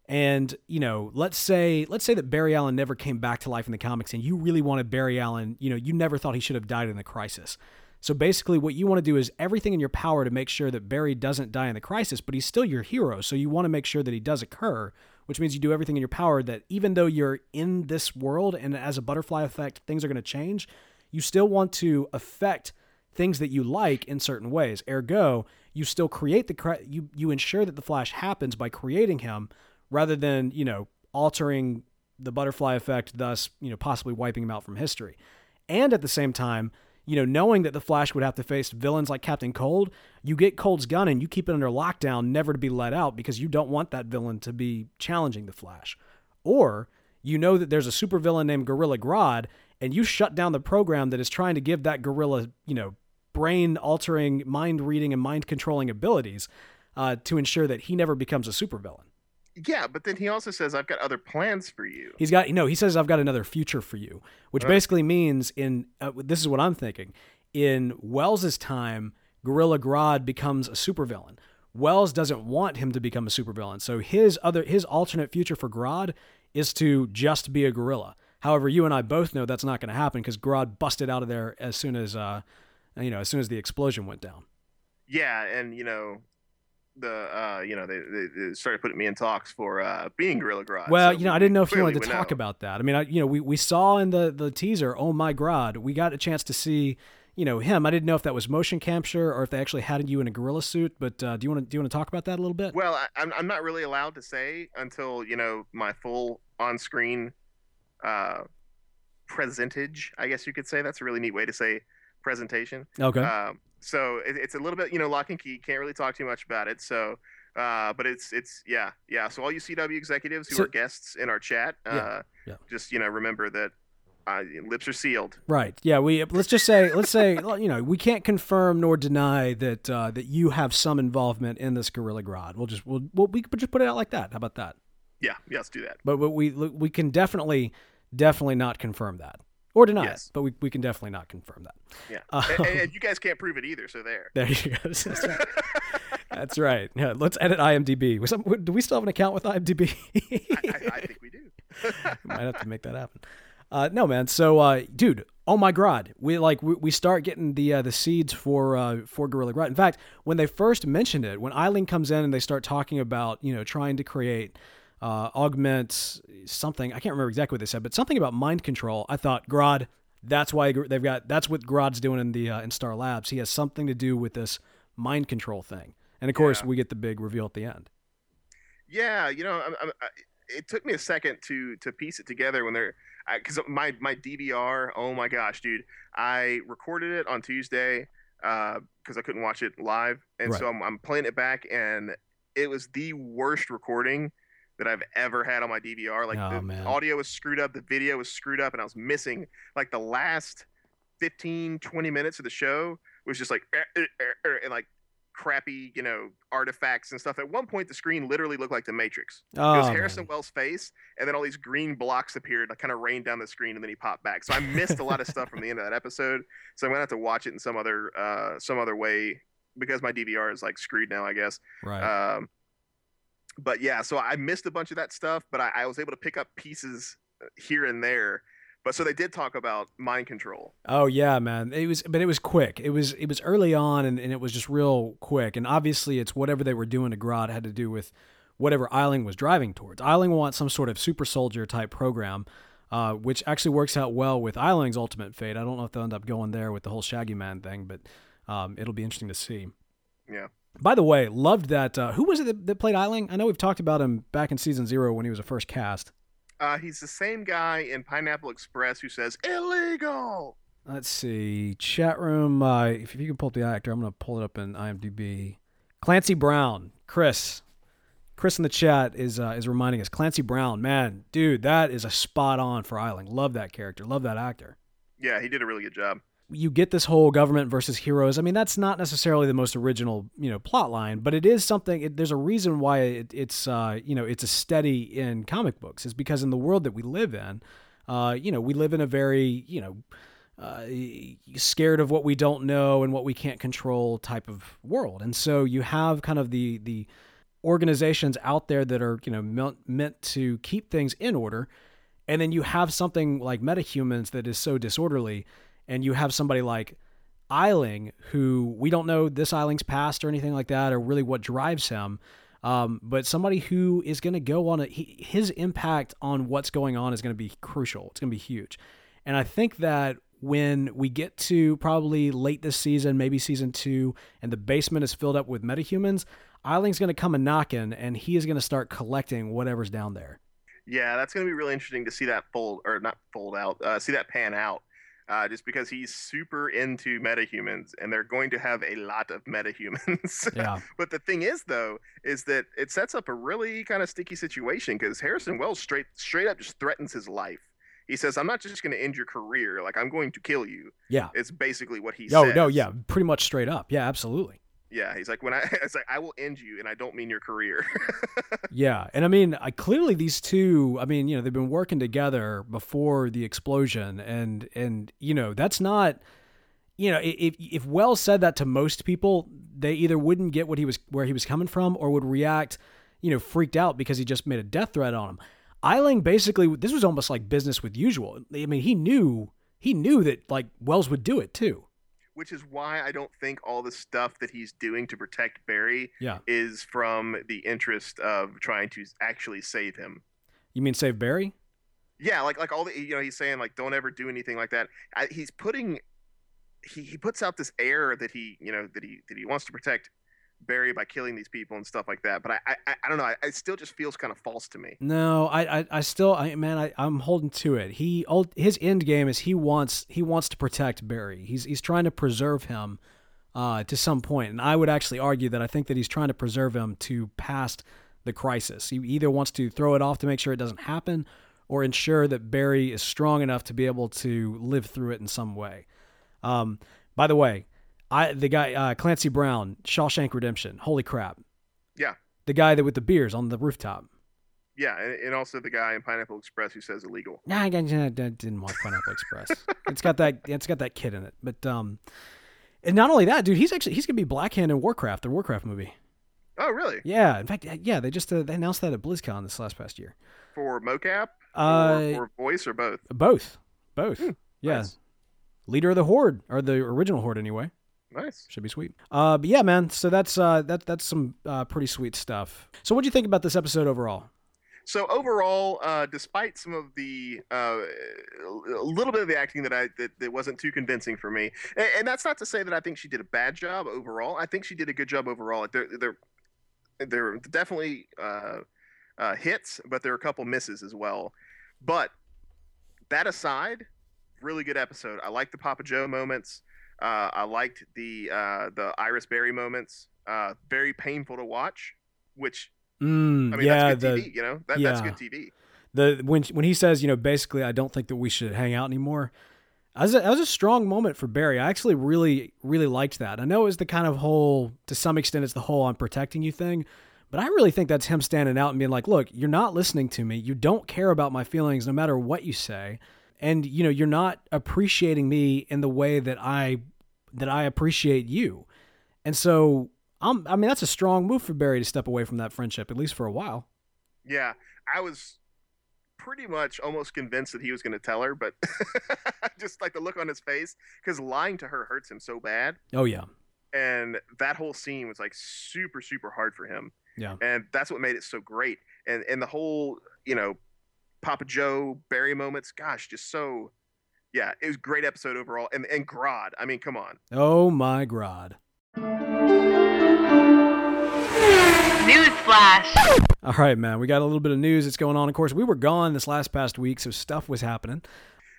And you know let's say let's say that barry allen never came back to life in the comics and you really wanted barry allen you know you never thought he should have died in the crisis. So basically, what you want to do is everything in your power to make sure that Barry doesn't die in the crisis, but he's still your hero. So you want to make sure that he does occur, which means you do everything in your power that even though you're in this world and as a butterfly effect, things are going to change, you still want to affect things that you like in certain ways. Ergo, you still create the you you ensure that the flash happens by creating him rather than, you know, altering the butterfly effect thus, you know, possibly wiping him out from history. And at the same time, you know, knowing that the Flash would have to face villains like Captain Cold, you get Cold's gun and you keep it under lockdown, never to be let out because you don't want that villain to be challenging the Flash. Or you know that there's a supervillain named Gorilla Grodd and you shut down the program that is trying to give that gorilla, you know, brain altering, mind reading, and mind controlling abilities uh, to ensure that he never becomes a supervillain. Yeah, but then he also says, "I've got other plans for you." He's got, you know, he says, "I've got another future for you," which basically means, in uh, this is what I'm thinking. In Wells's time, Gorilla Grodd becomes a supervillain. Wells doesn't want him to become a supervillain, so his other his alternate future for Grodd is to just be a gorilla. However, you and I both know that's not going to happen because Grodd busted out of there as soon as, uh, you know, as soon as the explosion went down. Yeah, and you know, the uh, you know they, they, started putting me in talks for uh, being Gorilla Grodd. Well, so you know, I didn't know if you wanted to talk know. about that. I mean, I, you know, we, we saw in the the teaser, oh my Grodd, we got a chance to see you know him. I didn't know if that was motion capture or if they actually had you in a gorilla suit. But uh, do you want to do you want to talk about that a little bit? Well, I, am I'm not really allowed to say until you know my full on screen uh, presentage. I guess you could say that's a really neat way to say presentation. Okay. Um, so it, it's a little bit, you know, lock and key. Can't really talk too much about it. So, uh, but it's it's yeah yeah. So all you CW executives who so, are guests in our chat, uh, yeah, yeah. just you know remember that uh, lips are sealed. Right. Yeah. We let's just say let's say you know we can't confirm nor deny that uh, that you have some involvement in this Gorilla Grodd. We'll just we'll, we'll we could just put it out like that. How about that? Yeah. Yeah. Let's do that. But, but we we can definitely definitely not confirm that or deny yes. it, but we, we can definitely not confirm that. Yeah, um, and, and, you guys can't prove it either, so there. There you go. That's right. That's right. Yeah, let's edit IMDb. Some, do we still have an account with IMDb? I, I, I, think we do. Might have to make that happen. Uh, no, man. So, uh, dude, oh my god, we like we, we start getting the uh, the seeds for uh, for Gorilla Grodd. In fact, when they first mentioned it, when Eiling comes in and they start talking about you know trying to create uh, augment something. I can't remember exactly what they said, but something about mind control. I thought Grodd. That's why they've got. That's what Grodd's doing in the uh, in Star Labs. He has something to do with this mind control thing. And of course, yeah. we get the big reveal at the end. Yeah, you know, I, I, it took me a second to to piece it together when they're because my my DVR. Oh my gosh, dude! I recorded it on Tuesday because uh, I couldn't watch it live, and right. so I'm, I'm playing it back, and it was the worst recording that I've ever had on my DVR. Like oh, the man. audio was screwed up, the video was screwed up, and I was missing like the last 15, 20 minutes of the show was just like er, er, er, and like crappy, you know, artifacts and stuff. At one point, the screen literally looked like the Matrix. Oh, it was Harrison man. Wells' face, and then all these green blocks appeared, like kind of rained down the screen, and then he popped back. So I missed a lot of stuff from the end of that episode. So I'm gonna have to watch it in some other, uh, some other way because my DVR is like screwed now, I guess. Right. Um, but yeah, so I missed a bunch of that stuff, but I, I was able to pick up pieces uh, here and there. But so they did talk about mind control. Oh yeah, man. It was, but it was quick. It was, it was early on, and, and it was just real quick. And obviously, it's whatever they were doing to Grodd had to do with whatever Eiling was driving towards. Eiling wants some sort of super soldier type program, uh, which actually works out well with Eiling's ultimate fate. I don't know if they'll end up going there with the whole Shaggy Man thing, but um, it'll be interesting to see. Yeah. By the way, loved that. Uh, who was it that, that, played Eiling? I know we've talked about him back in season zero when he was a first cast. Uh, he's the same guy in Pineapple Express who says illegal. Let's see. Chat room. Uh, if you can pull up the actor, I'm going to pull it up in IMDb. Clancy Brown. Chris. Chris in the chat is uh, is reminding us. Clancy Brown, man, dude, that is a spot on for Eiling. Love that character. Love that actor. Yeah, he did a really good job you get this whole government versus heroes. I mean, that's not necessarily the most original, you know, plot line, but it is something. It, there's a reason why it, it's, uh, you know, it's a steady in comic books. Is because in the world that we live in, uh, you know, we live in a very, you know, uh, scared of what we don't know and what we can't control type of world, and so you have kind of the the organizations out there that are, you know, meant, meant to keep things in order, and then you have something like metahumans that is so disorderly and you have somebody like Eiling, who we don't know this Eiling's past or anything like that, or really what drives him. Um, but somebody who is going to go on a he, his impact on what's going on is going to be crucial. It's going to be huge, and I think that when we get to probably late this season, maybe season two, and the basement is filled up with metahumans, Eiling's going to come a knocking, and he is going to start collecting whatever's down there. Yeah, that's going to be really interesting to see that fold or not fold out, uh, see that pan out. Uh, just because he's super into metahumans and they're going to have a lot of metahumans. Yeah. but the thing is, though, is that it sets up a really kind of sticky situation because Harrison Wells straight straight up just threatens his life. He says, "I'm not just going to end your career; like I'm going to kill you." Yeah. It's basically what he No, says. no, yeah, pretty much straight up. Yeah, absolutely. Yeah, he's like, when I, it's like, I will end you, and I don't mean your career. Yeah, and I mean, I clearly these two. I mean, you know, they've been working together before the explosion, and and you know, that's not. You know, if if Wells said that to most people, they either wouldn't get what he was where he was coming from, or would react, you know, freaked out because he just made a death threat on him. Eiling basically, this was almost like business with usual. I mean, he knew he knew that like Wells would do it too. Which is why I don't think all the stuff that he's doing to protect Barry Yeah, is from the interest of trying to actually save him. you mean save Barry? Yeah, like like all the you know he's saying like don't ever do anything like that. I, he's putting he, he puts out this air that he you know that he that he wants to protect Barry by killing these people and stuff like that. But I I, I don't know. I, still just feels kind of false to me. No, I, I, I still, I man, I, I'm holding to it. He, his end game is he wants, he wants to protect Barry. He's, he's trying to preserve him, uh, to some point. And I would actually argue that I think that he's trying to preserve him to past the crisis. He either wants to throw it off to make sure it doesn't happen, or ensure that Barry is strong enough to be able to live through it in some way. Um, by the way, I, the guy, uh, Clancy Brown, Shawshank Redemption. Holy crap. Yeah. The guy that with the beers on the rooftop. Yeah, and, also the guy in Pineapple Express who says illegal. Nah, I, didn't watch Pineapple Express. It's got that. It's got that kid in it. But um, and not only that, dude, he's actually he's gonna be Blackhand in Warcraft, the Warcraft movie. Oh, really? Yeah, in fact, yeah, they just uh, they announced that at BlizzCon this last past year. For mocap Uh, or, or voice or both? both, both. yeah, Nice. leader of the Horde or the original Horde anyway. Nice. Should be sweet. Uh, but yeah, man. So that's uh, that that's some uh, pretty sweet stuff. So what do you think about this episode overall? So overall, uh, despite some of the uh, a little bit of the acting that I that, that wasn't too convincing for me, and, and that's not to say that I think she did a bad job overall. I think she did a good job overall. There, there, there are definitely uh, uh, hits, but there are a couple misses as well. But that aside, really good episode. I like the Papa Joe moments. Uh, I liked the uh, the Iris Barry moments. Uh, very painful to watch, which Mm, I mean, yeah, that's good the TV. You know, that, that's good TV. the when when he says, you know, basically, I don't think that we should hang out anymore. That was, a, that was a strong moment for Barry. I actually really, really liked that. I know it was the kind of whole, to some extent, it's the whole "I'm protecting you" thing, but I really think that's him standing out and being like, "Look, you're not listening to me. You don't care about my feelings, no matter what you say, and you know, you're not appreciating me in the way that I that I appreciate you." And so, I'm, I mean, that's a strong move for Barry to step away from that friendship, at least for a while. Yeah, I was pretty much almost convinced that he was going to tell her, but just like the look on his face, because lying to her hurts him so bad, Oh yeah, and that whole scene was like super, super hard for him, yeah. and that's what made it so great. And and the whole, you know, Papa Joe Barry moments, gosh, just so. Yeah, it was a great episode overall, and and Grodd. I mean, come on. Oh my God. Newsflash. All right, man. We got a little bit of news that's going on. Of course, we were gone this last past week, so stuff was happening.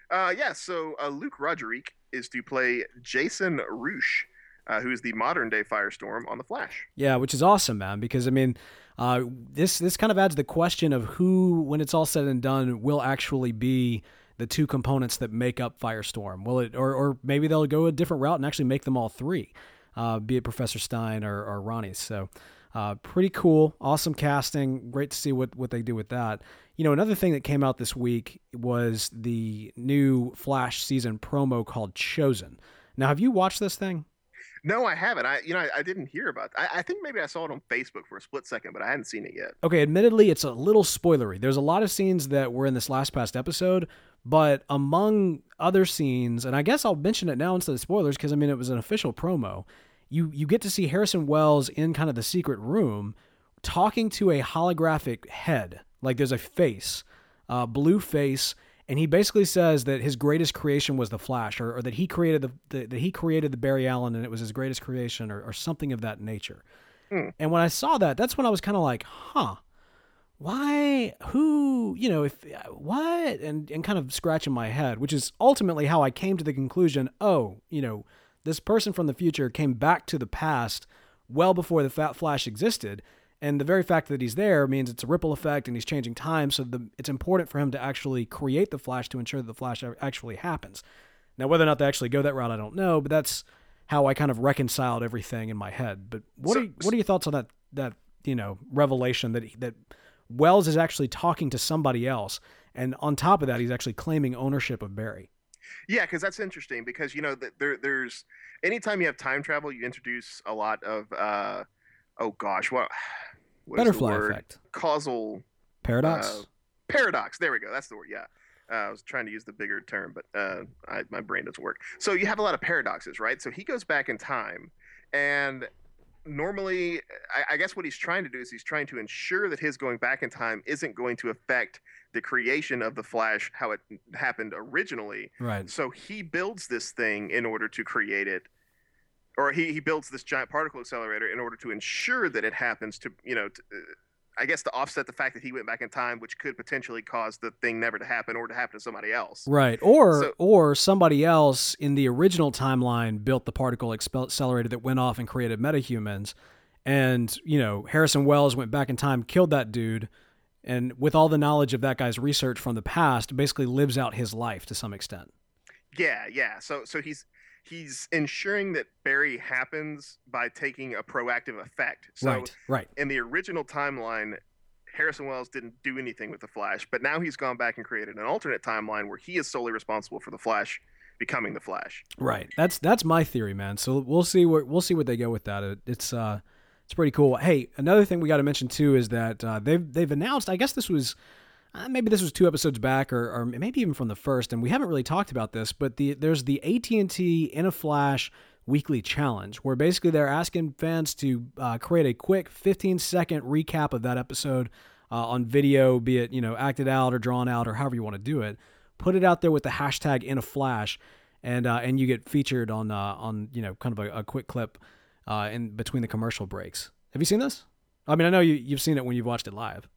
Uh, yeah, so uh, Luc Roderique is to play Jason Rusch, uh, who is the modern day Firestorm on The Flash. Yeah, which is awesome, man. Because I mean, uh, this this kind of adds the question of who, when it's all said and done, will actually be the two components that make up Firestorm. Will it, or or maybe they'll go a different route and actually make them all three, uh, be it Professor Stein or, or Ronnie. So. Uh, pretty cool, awesome casting. Great to see what, what they do with that. You know, another thing that came out this week was the new Flash season promo called Chosen. Now, have you watched this thing? No, I haven't. I you know I, I didn't hear about. I, I think maybe I saw it on Facebook for a split second, but I hadn't seen it yet. Okay, admittedly, it's a little spoilery. There's a lot of scenes that were in this last past episode, But among other scenes, and I guess I'll mention it now instead of spoilers because I mean it was an official promo. You you get to see Harrison Wells in kind of the secret room talking to a holographic head, like there's a face, uh, blue face, and he basically says that his greatest creation was the Flash, or, or that he created the, the, that he created the Barry Allen, and it was his greatest creation, or, or something of that nature. Hmm. And when I saw that, that's when I was kind of like, huh, why, who, you know, if uh, what, and and kind of scratching my head, which is ultimately how I came to the conclusion, oh, you know, this person from the future came back to the past well before the Fat Flash existed. And the very fact that he's there means it's a ripple effect and he's changing time. So the, it's important for him to actually create the Flash to ensure that the Flash actually happens. Now, whether or not they actually go that route, I don't know, but that's how I kind of reconciled everything in my head. But what So- are what are your thoughts on that that you know revelation that that Wells is actually talking to somebody else, and on top of that, he's actually claiming ownership of Barry. Yeah, because that's interesting. Because you know, there, there's anytime you have time travel, you introduce a lot of, uh, oh gosh, what, what Butterfly effect, Causal paradox. Uh, paradox. There we go. That's the word. Yeah. Uh, I was trying to use the bigger term, but uh, I, my brain doesn't work. So you have a lot of paradoxes, right? So he goes back in time, and normally, I, I guess what he's trying to do is he's trying to ensure that his going back in time isn't going to affect the creation of the Flash how it happened originally. right. So he builds this thing in order to create it, or he, he builds this giant particle accelerator in order to ensure that it happens to, you know, to, uh, I guess to offset the fact that he went back in time, which could potentially cause the thing never to happen or to happen to somebody else. Right. Or So- or somebody else in the original timeline built the particle accelerator that went off and created metahumans. And, you know, Harrison Wells went back in time, killed that dude, and with all the knowledge of that guy's research from the past, basically lives out his life to some extent. Yeah, yeah. So so he's he's ensuring that Barry happens by taking a proactive effect. So right. Right. in the original timeline, Harrison Wells didn't do anything with the Flash, but now he's gone back and created an alternate timeline where he is solely responsible for the Flash becoming the Flash. Right. That's that's my theory, man. So we'll see what we'll see what they go with that. It's uh it's pretty cool. Hey, another thing we got to mention too is that uh, they've they've announced. I guess this was uh, maybe this was two episodes back, or, or maybe even from the first, and we haven't really talked about this. But the there's the AT and T in a Flash weekly challenge where basically they're asking fans to uh, create a quick 15 second recap of that episode uh, on video, be it you know acted out or drawn out or however you want to do it. Put it out there with the hashtag in a Flash, and uh, and you get featured on uh, on you know kind of a, a quick clip uh, in between the commercial breaks. Have you seen this? I mean, I know you you've seen it when you've watched it live.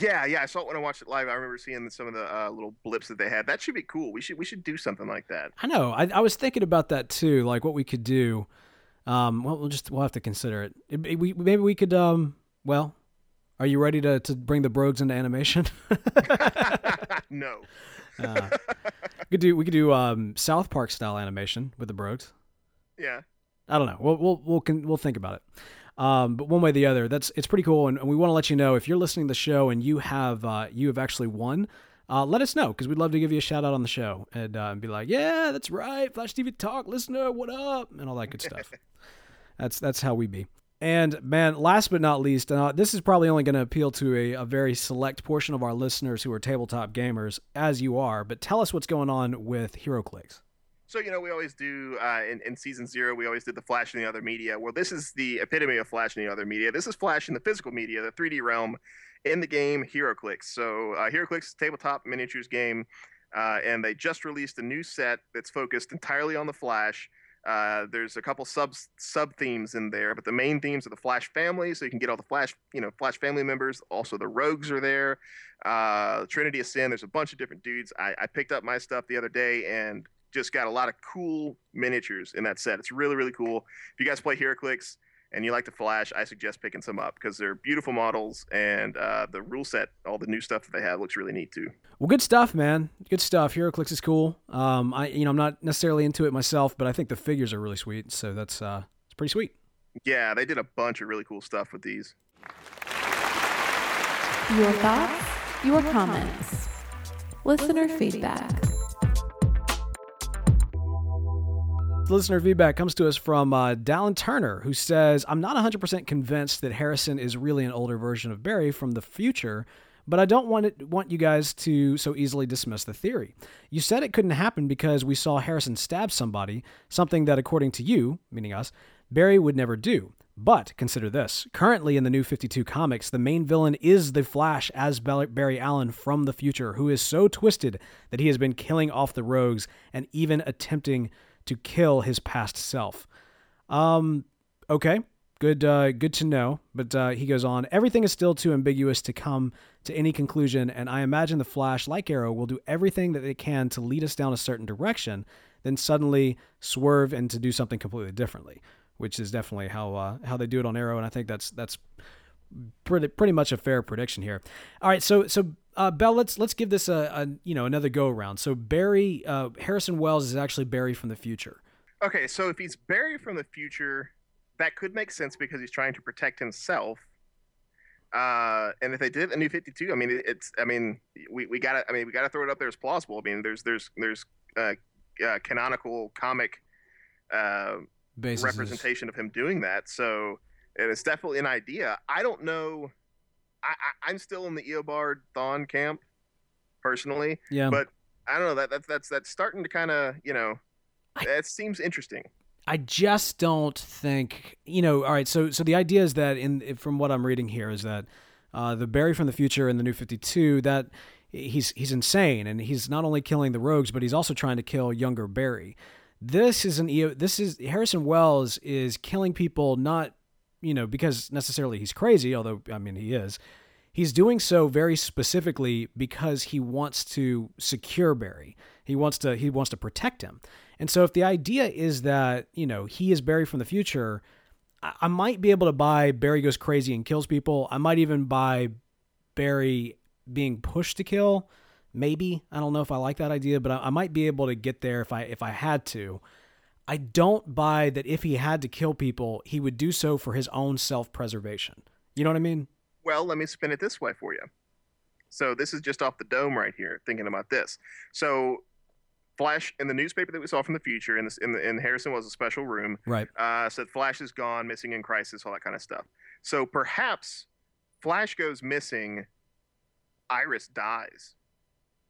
Yeah, yeah. I saw it when I watched it live. I remember seeing some of the uh, little blips that they had. That should be cool. We should we should do something like that. I know. I, I was thinking about that too, like what we could do. Um, well, we'll just we'll have to consider it. It- it- we, maybe we could. Um, well, are you ready to, to bring the Brogues into animation? no. uh, we could do we could do um, South Park style animation with the Brogues. Yeah. I don't know. We'll we'll we'll we'll think about it. Um, but one way or the other, that's it's pretty cool, and, and we want to let you know if you're listening to the show and you have uh, you have actually won. Uh, let us know because we'd love to give you a shout out on the show and, uh, and be like, yeah, that's right, Flash TV Talk listener, what up, and all that good stuff. that's that's how we be. And man, last but not least, uh, this is probably only going to appeal to a, a very select portion of our listeners who are tabletop gamers, as you are. But tell us what's going on with HeroClix. So you know, we always do uh, in, in season zero. We always did the Flash in the other media. Well, this is the epitome of Flash in the other media. This is Flash in the physical media, the 3D realm, in the game HeroClix. So uh, HeroClix is tabletop miniatures game, uh, and they just released a new set that's focused entirely on the Flash. Uh, there's a couple sub sub themes in there, but the main themes are the Flash family, so you can get all the Flash, you know, Flash family members. Also, the Rogues are there. Uh, Trinity of Sin. There's a bunch of different dudes. I, I picked up my stuff the other day and just got a lot of cool miniatures in that set. It's really really cool. If you guys play HeroClix and you like the Flash, I suggest picking some up because they're beautiful models and uh, the rule set, all the new stuff that they have, looks really neat too. Well, good stuff, man. Good stuff. HeroClix is cool. Um, I you know I'm not necessarily into it myself, but I think the figures are really sweet. So that's uh, it's pretty sweet. Yeah, they did a bunch of really cool stuff with these. Your thoughts, your comments, listener feedback. Listener feedback comes to us from uh, Dallin Turner, who says, I'm not 100% convinced that Harrison is really an older version of Barry from the future, but I don't want it, want you guys to so easily dismiss the theory. You said it couldn't happen because we saw Harrison stab somebody, something that, according to you, meaning us, Barry would never do. But consider this currently in the new 52 comics, the main villain is the Flash as Barry Allen from the future, who is so twisted that he has been killing off the rogues and even attempting to kill his past self. Um, okay, good, uh, good to know. But uh, he goes on. Everything is still too ambiguous to come to any conclusion, and I imagine the Flash, like Arrow, will do everything that they can to lead us down a certain direction, then suddenly swerve and to do something completely differently which is definitely how uh, how they do it on Arrow, and I think that's that's pretty pretty much a fair prediction here. All right, so so uh, Bell, let's let's give this a, a you know another go around. So Barry uh, Harrison Wells is actually Barry from the future. Okay, so if he's Barry from the future, that could make sense because he's trying to protect himself. Uh, and if they did a new 52, I mean, it's, I mean, we, we gotta, I mean, we gotta throw it up there as plausible. I mean, there's, there's, there's, uh, uh canonical comic, uh, Basis representation of him doing that. So it's definitely an idea. I don't know. I, am still in the Eobard Thawne camp personally. Yeah. But I don't know that that's that's that's starting to kind of you know that seems interesting. I just don't think you know. All right, so so the idea is that in from what I'm reading here is that uh, the Barry from the future in the New Fifty Two that he's he's insane and he's not only killing the rogues but he's also trying to kill younger Barry. This is an this is Harrison Wells is killing people not you know because necessarily he's crazy, although I mean he is. He's doing so very specifically because he wants to secure Barry. He wants to he wants to protect him. And so if the idea is that, you know, he is Barry from the future, I, I might be able to buy Barry goes crazy and kills people. I might even buy Barry being pushed to kill Maybe I don't know if I like that idea, but I, I might be able to get there if I if I had to. I don't buy that if he had to kill people, he would do so for his own self preservation. You know what I mean? Well, let me spin it this way for you. So this is just off the dome right here, thinking about this. So Flash in the newspaper that we saw from the future in this in, the, in Harrison was a special room. Right. Uh, said Flash is gone, missing in crisis, all that kind of stuff. So perhaps Flash goes missing, Iris dies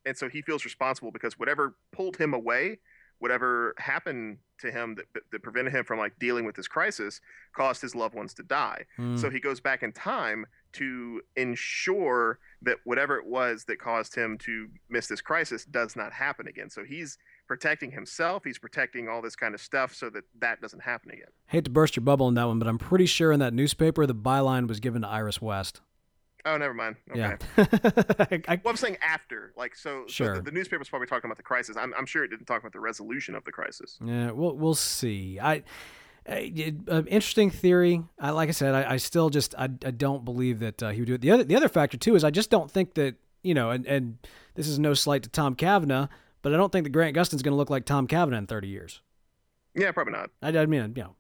and so he feels responsible because whatever pulled him away, whatever happened to him that, that prevented him from like dealing with this crisis, caused his loved ones to die. Mm. So he goes back in time to ensure that whatever it was that caused him to miss this crisis does not happen again. So he's protecting himself. He's protecting all this kind of stuff so that that doesn't happen again. Hate to burst your bubble on that one, but I'm pretty sure in that newspaper the byline was given to Iris West. Oh, never mind. Okay. Yeah. I, well, I'm saying after, like, so, sure. so the, the, newspaper's probably talking about the crisis. I'm, I'm sure it didn't talk about the resolution of the crisis. Yeah, we'll we'll see. I, uh, interesting theory. I, like I said, I, I still just I, I don't believe that uh, he would do it. The other the other factor too is I just don't think that you know, and and this is no slight to Tom Cavanagh, but I don't think that Grant Gustin's going to look like Tom Cavanagh in 30 years. Yeah, probably not. I, I mean, you know,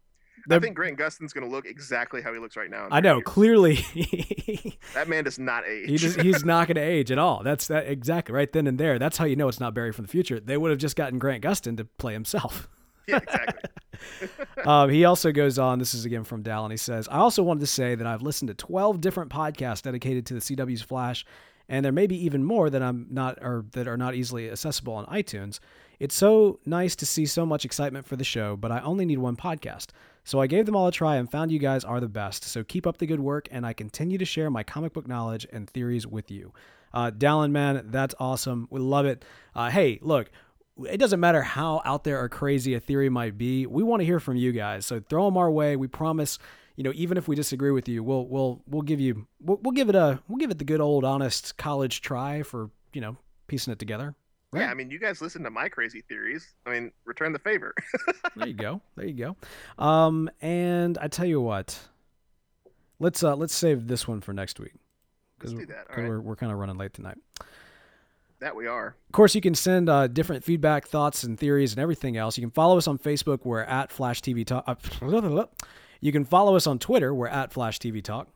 I think Grant Gustin's going to look exactly how he looks right now. I know, years. clearly. that man does not age. He just, he's not going to age at all. That's that exactly right then and there. That's how you know it's not Barry from the future. They would have just gotten Grant Gustin to play himself. Yeah, exactly. um, he also goes on. This is again from Dal, and He says, "I also wanted to say that I've listened to 12 different podcasts dedicated to the CW's Flash, and there may be even more that I'm not or that are not easily accessible on iTunes. It's so nice to see so much excitement for the show, but I only need one podcast." So I gave them all a try and found you guys are the best. So keep up the good work, and I continue to share my comic book knowledge and theories with you. Uh, Dallin, man, that's awesome. We love it. Uh, hey, look, it doesn't matter how out there or crazy a theory might be. We want to hear from you guys. So throw them our way. We promise. You know, even if we disagree with you, we'll we'll we'll give you we'll, we'll give it a we'll give it the good old honest college try for you know piecing it together. Right. Yeah, I mean, you guys listen to my crazy theories. I mean, return the favor. there you go. There you go. Um, and I tell you what, let's uh, let's save this one for next week because we're, right. we're, we're kind of running late tonight. That we are. Of course, you can send uh, different feedback, thoughts, and theories, and everything else. You can follow us on Facebook. We're at Flash TV Talk. Uh, you can follow us on Twitter. We're at Flash TV Talk.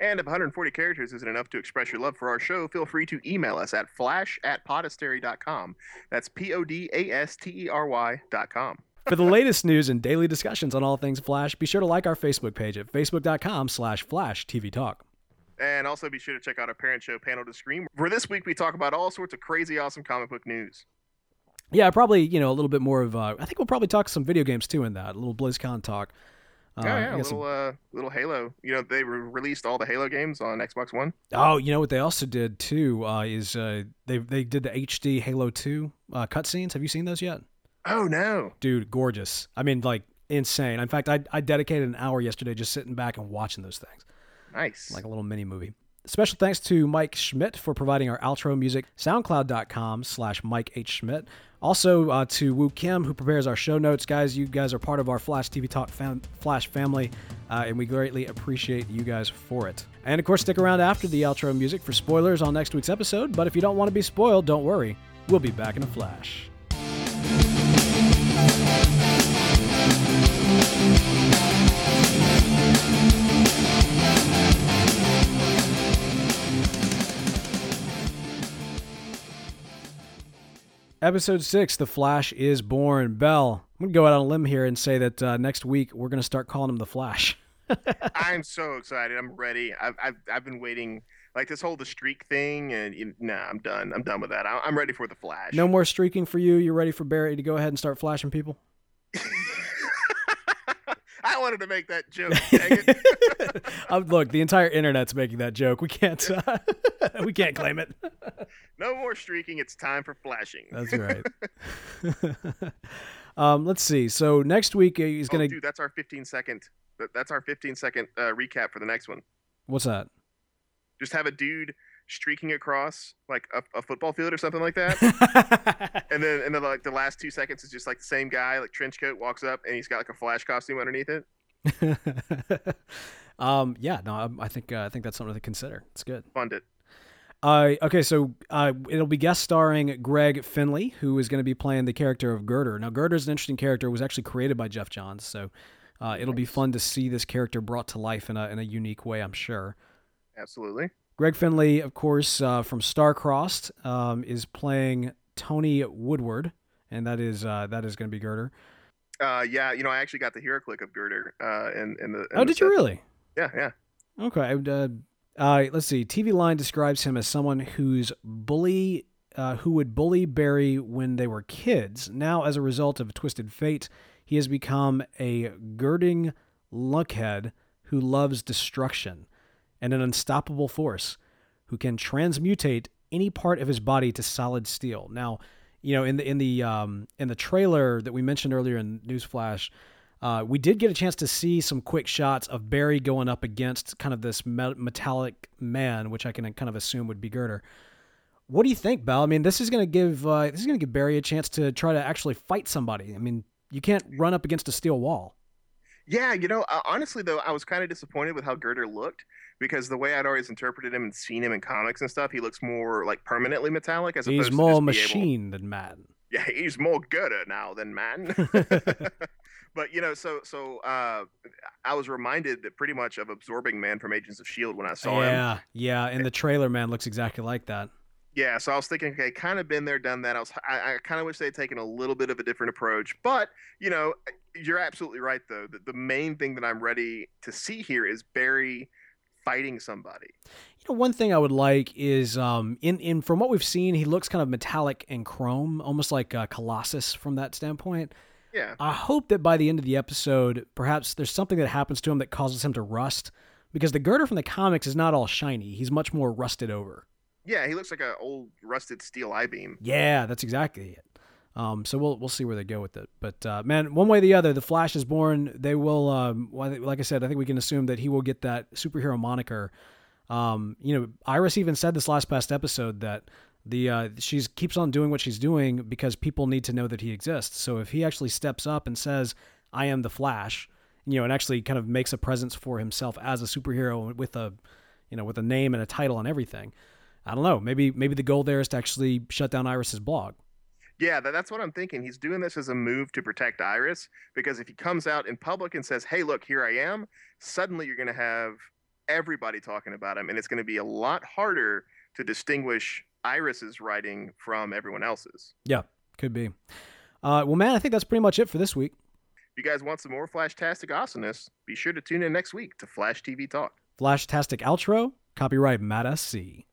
And if 140 characters isn't enough to express your love for our show, feel free to email us at flash at podastery.com. That's P O D A S T E R Y.com. For the latest news and daily discussions on all things Flash, be sure to like our Facebook page at facebook.com slash Flash TV Talk. And also be sure to check out our parent show, Panel to Screen. For this week, we talk about all sorts of crazy, awesome comic book news. Yeah, probably you know a little bit more of. Uh, I think we'll probably talk some video games too in that a little BlizzCon talk. Uh, yeah, yeah, a little, some... uh, little Halo. You know, they re- released all the Halo games on Xbox One. Oh, you know what they also did too uh, is uh, they they did the HD Halo Two uh, cutscenes. Have you seen those yet? Oh no, dude, gorgeous. I mean, like insane. In fact, I I dedicated an hour yesterday just sitting back and watching those things. Nice, like a little mini movie. Special thanks to Mike Schmidt for providing our outro music. SoundCloud.com slash Mike H. Schmidt. Also uh, to Woo Kim, who prepares our show notes. Guys, you guys are part of our Flash TV Talk fam- Flash family, uh, and we greatly appreciate you guys for it. And of course, stick around after the outro music for spoilers on next week's episode. But if you don't want to be spoiled, don't worry. We'll be back in a flash. Episode 6 The Flash is Born. Bell, I'm going to go out on a limb here and say that uh, next week we're going to start calling him The Flash. I'm so excited. I'm ready. I've, I've, I've been waiting. Like this whole the streak thing, and you, nah, I'm done. I'm done with that. I'm ready for the Flash. No more streaking for you. You're ready for Barry to go ahead and start flashing people. I wanted to make that joke. um, look, the entire internet's making that joke. We can't. Uh, we can't claim it. no more streaking. It's time for flashing. That's right. um, let's see. So next week uh, he's oh, gonna. Dude, that's our 15 second. That's our 15 second uh, recap for the next one. What's that? Just have a dude streaking across like a, a football field or something like that. and then and then like the last two seconds is just like the same guy, like trench coat, walks up and he's got like a flash costume underneath it. um, yeah, no, I, I think uh, I think that's something to consider. It's good. Fund it. Uh, okay, so uh, it'll be guest starring Greg Finley, who is going to be playing the character of Girder. Now, Girder's an interesting character. It was actually created by Geoff Johns, so uh, it'll be fun to see this character brought to life in a in a unique way. I'm sure. Absolutely. Greg Finley, of course, uh, from Starcrossed, um, is playing Tony Woodward, and that is uh, that is going to be Girder. Uh, yeah, you know, I actually got the hero click of Girder uh, in in the. In oh, the did set. you really? Yeah, yeah. Okay. Uh, uh, let's see. TV Line describes him as someone who's bully, uh, who would bully Barry when they were kids. Now, as a result of a twisted fate, he has become a girding lunkhead who loves destruction and an unstoppable force who can transmutate any part of his body to solid steel. Now, you know, in the in the um, in the trailer that we mentioned earlier in Newsflash, uh, we did get a chance to see some quick shots of Barry going up against kind of this metallic man, which I can kind of assume would be Girder. What do you think, Bell? I mean, this is going to give uh, this is going to give Barry a chance to try to actually fight somebody. I mean, you can't run up against a steel wall. Yeah, you know, uh, honestly though, I was kind of disappointed with how Girder looked because the way I'd always interpreted him and seen him in comics and stuff, he looks more like permanently metallic as he's opposed more to machine able... than man. Yeah, he's more Girder now than man. but you know, so so uh, I was reminded that pretty much of absorbing man from Agents of Shield when I saw yeah, him. Yeah, yeah, and the trailer man looks exactly like that. Yeah, so I was thinking, okay, kind of been there, done that. I was, I, I kind of wish they had taken a little bit of a different approach, but you know, you're absolutely right though. The, the main thing that I'm ready to see here is Barry fighting somebody. You know, one thing I would like is um, in in from what we've seen, he looks kind of metallic and chrome, almost like uh, Colossus from that standpoint. Yeah. I hope that by the end of the episode, perhaps there's something that happens to him that causes him to rust, because the girder from the comics is not all shiny. He's much more rusted over. Yeah, he looks like an old rusted steel I beam. Yeah, that's exactly it. Um, so we'll we'll see where they go with it. But uh, man, one way or the other, the Flash is born. They will, um, like I said, I think we can assume that he will get that superhero moniker. Um, you know, Iris even said this last past episode that the uh, she's keeps on doing what she's doing because people need to know that he exists. So if he actually steps up and says, "I am the Flash," you know, and actually kind of makes a presence for himself as a superhero with a, you know, with a name and a title and everything I don't know. Maybe maybe the goal there is to actually shut down Iris's blog. Yeah, that's what I'm thinking. He's doing this as a move to protect Iris because if he comes out in public and says, "Hey, look, here I am," suddenly you're going to have everybody talking about him, and it's going to be a lot harder to distinguish Iris's writing from everyone else's. Yeah, could be. Uh, well, man, I think that's pretty much it for this week. If you guys want some more Flashtastic awesomeness, be sure to tune in next week to Flash TV Talk. Flashtastic outro Copyright Matt SC.